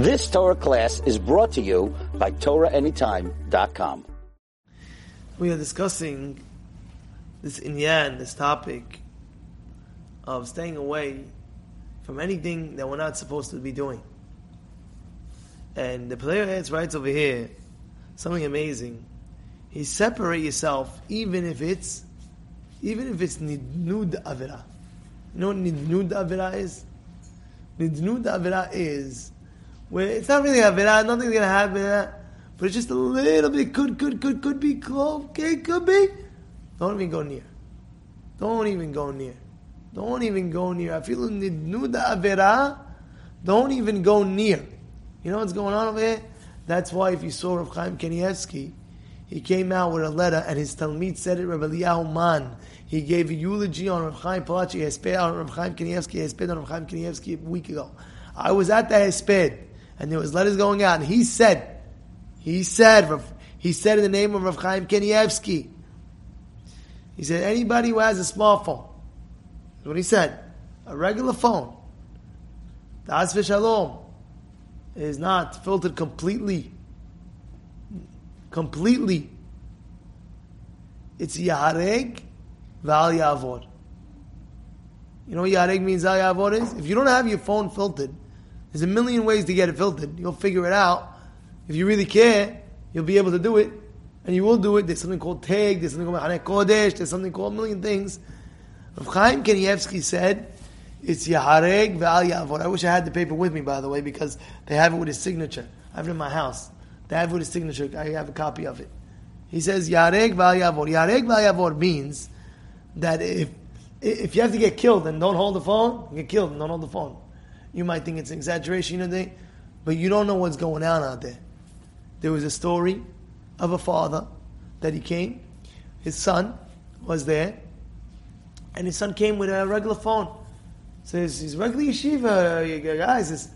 This Torah class is brought to you by TorahAnytime.com. We are discussing this inyan, this topic of staying away from anything that we're not supposed to be doing. And the player heads writes over here something amazing. He separate yourself even if it's even if it's nidnud avira. You know what nidnud avira is? Nidnud avira is where it's not really avira, nothing's gonna happen, but it's just a little bit could could could could be okay, could be. Don't even go near. Don't even go near. Don't even go near. I feel nidnud avira. Don't even go near. You know what's going on over here? That's why if you saw Rav Chaim Kanievsky, he came out with a letter and his Talmud said it, Rabbi Eliyahu Man. He gave a eulogy on Rav Chaim Palachi on Rav Chaim Kanievsky, on Rav Chaim Kanievsky a week ago. I was at the Hesped and there was letters going out and he said, he said, he said in the name of Rav Chaim Kanievsky, he said, anybody who has a smartphone, that's what he said, a regular phone, the Shalom, is not filtered completely. Completely. It's Yahareg Ve'al Yavor. You know what Yahareg means Val Yavor is? If you don't have your phone filtered, there's a million ways to get it filtered. You'll figure it out. If you really care, you'll be able to do it. And you will do it. There's something called TAG, there's something called Haneh Kodesh, there's something called a million things. Rav Chaim Kanievsky said, it's Yahareg Ve'al Yavor. I wish I had the paper with me, by the way, because they have it with his signature. I have it in my house. They have it with his signature. I have a copy of it. He says Yahareg Ve'al Yavor. Yahareg Ve'al Yavor means that if if you have to get killed and don't hold the phone, get killed and don't hold the phone. You might think it's an exaggeration, know, they, but you don't know what's going on out there. There was a story of a father that he came. His son was there, and his son came with a regular phone. Says he's regular yeshiva you guys. His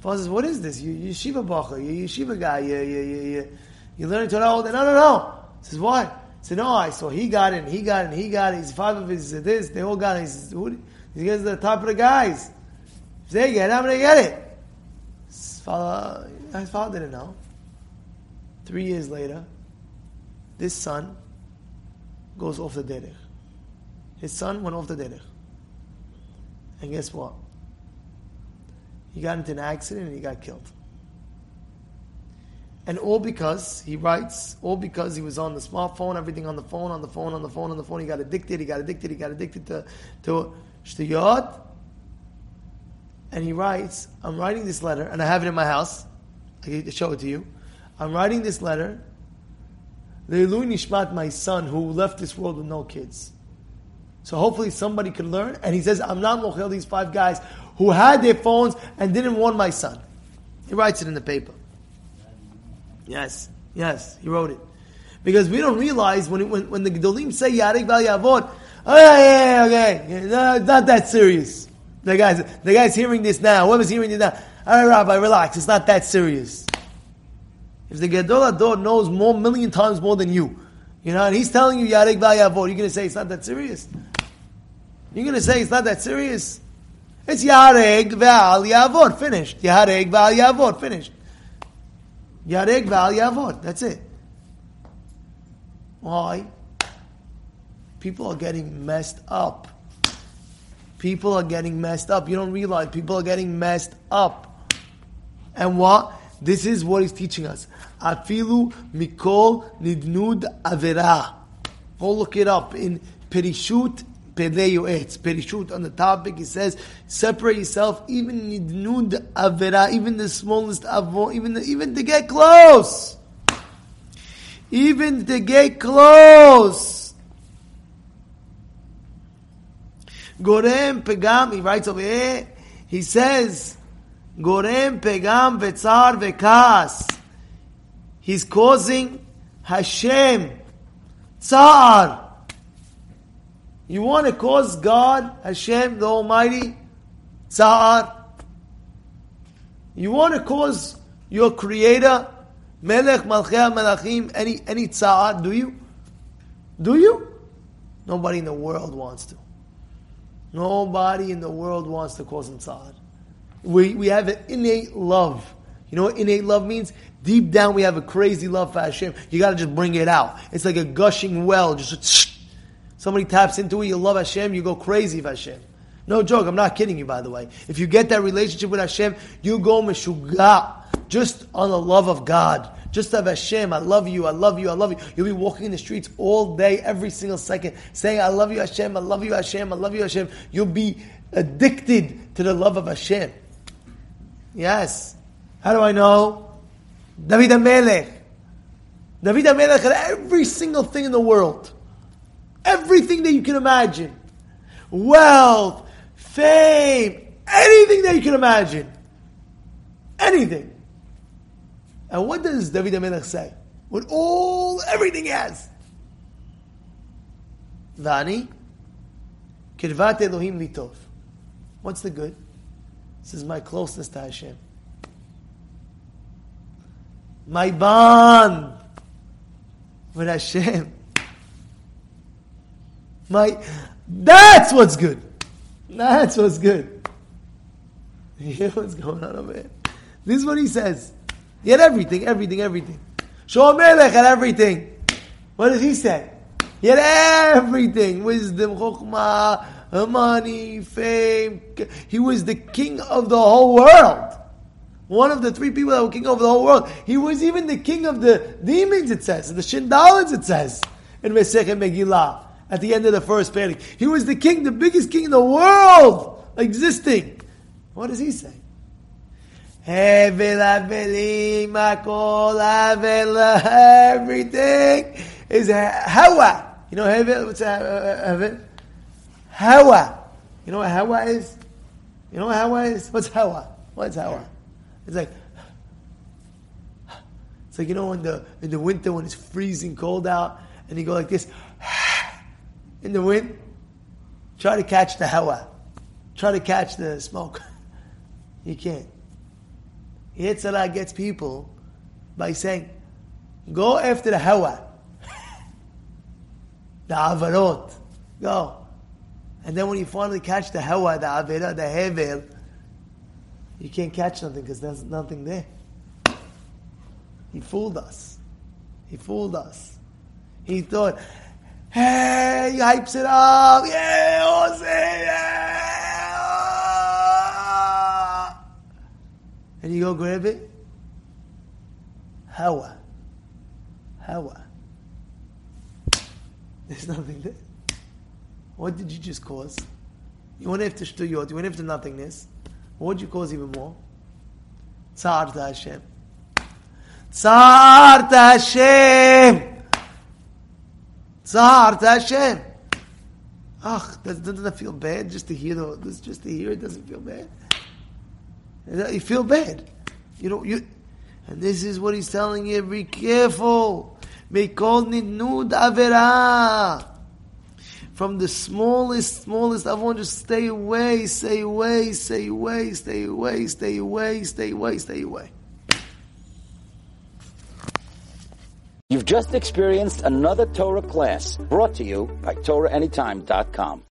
father says, "What is this? You yeshiva bochur? You yeshiva guy? You you you you, you learning Torah all day? No, no, no." Says what? Said no. I saw he got it, and he got it, and he got it. He's five of his this. They all got it. He says, "Who?" He gets the top of the guys. They get it, I'm gonna get it. His father, his father didn't know. Three years later, this son goes off the derech. His son went off the derech. And guess what? He got into an accident and he got killed. And all because, he writes, all because he was on the smartphone, everything on the phone, on the phone, on the phone, on the phone. He got addicted, he got addicted, he got addicted to, to. And he writes, I'm writing this letter, and I have it in my house. I can show it to you. I'm writing this letter. L'ilui Nishmat, my son, who left this world with no kids. So hopefully somebody could learn. And he says, I'm not mochel these five guys who had their phones and didn't warn my son. He writes it in the paper. Yes, yes, he wrote it. Because we don't realize when, it, when, when the Gedolim say Yahareg Ve'al Yavor, oh yeah, okay, no, not that serious. The guy's, the guy's hearing this now. Whoever's hearing this now, all right, Rabbi, relax. It's not that serious. If the Gadol HaDor knows more, million times more than you, you know, and he's telling you Yahareg Ve'al Yavor, you're going to say it's not that serious? You're going to say it's not that serious? It's Yahareg Ve'al Yavor, finished. Yahareg Ve'al Yavor, finished. Yahareg Ve'al Yavor, that's it. Why? People are getting messed up. People are getting messed up. You don't realize people are getting messed up. And what? This is what he's teaching us. Afilu mikol nidnud avera. Go look it up in Perishut Pedei It's Perishut on the topic. he says separate yourself, even nidnud avera, even the smallest avo, even even to get close, even to get close. Gorem pegam. He writes over here. He says. Gorem pegam vetzar vekas. He's causing Hashem tsar. You want to cause God, Hashem, the Almighty, tsar? You want to cause your Creator, Melech Malchei Melachim, any any tsar? Do you? Do you? Nobody in the world wants to. Nobody in the world wants to cause tsar we, we have an innate love. You know what innate love means? Deep down, we have a crazy love for Hashem. You got to just bring it out. It's like a gushing well. Just somebody taps into it, you love Hashem, you go crazy for Hashem. No joke. I'm not kidding you, by the way. If you get that relationship with Hashem, you go meshuga just on the love of God. Just of Hashem, I love you, I love you, I love you. You'll be walking in the streets all day, every single second, saying, I love you, Hashem, I love you, Hashem, I love you, Hashem. You'll be addicted to the love of Hashem. Yes. How do I know? David HaMelech. David HaMelech had every single thing in the world. Everything that you can imagine. Wealth, fame, anything that you can imagine. Anything. And what does David HaMelech say? With all, everything he has. Vani, kirvat Elohim litov. What's the good? This is my closeness to Hashem. My bond with Hashem. My, that's what's good. That's what's good. You hear what's going on over here? This is what he says. He had everything, everything, everything. Shaul Melech had everything. What does he say? He had everything. Wisdom, chokhmah, money, fame. He was the king of the whole world. One of the three people that were king over the whole world. He was even the king of the demons, it says. The Shindalids, it says. In Mesechet Megillah. At the end of the first panic. He was the king, the biggest king in the world existing. What does he say? Everything is Hawa. You know Hevel? What's uh, uh, uh, Hevel? Hawa. You know what Hawa is? You know what Hawa is? What's Hawa? What's Hawa? It's like it's like you know in the in the winter when it's freezing cold out and you go like this in the wind. Try to catch the Hawa. Try to catch the smoke. You can't. Yitzhak gets people by saying, go after the Hawa, the Avarot, go. And then when you finally catch the Hawa, the Avera, the Hevel, you can't catch nothing because there's nothing there. He fooled us. He fooled us. He thought, hey, he hypes it up, yeah, Jose, yeah. And you go grab it. Hawa. Hawa. There's nothing there. What did you just cause? You went after shtuyot, you went after nothingness. What did you cause even more? Tsar to Hashem. Tsar to Hashem. Tsar to Hashem. Ach, doesn't that feel bad just to hear the, just to hear it doesn't feel bad? You feel bad. You know, you, and this is what he's telling you, be careful. From the smallest, smallest, I want to stay away, stay away, stay away, stay away, stay away, stay away, stay away. You've just experienced another Torah class brought to you by TorahAnytime.com.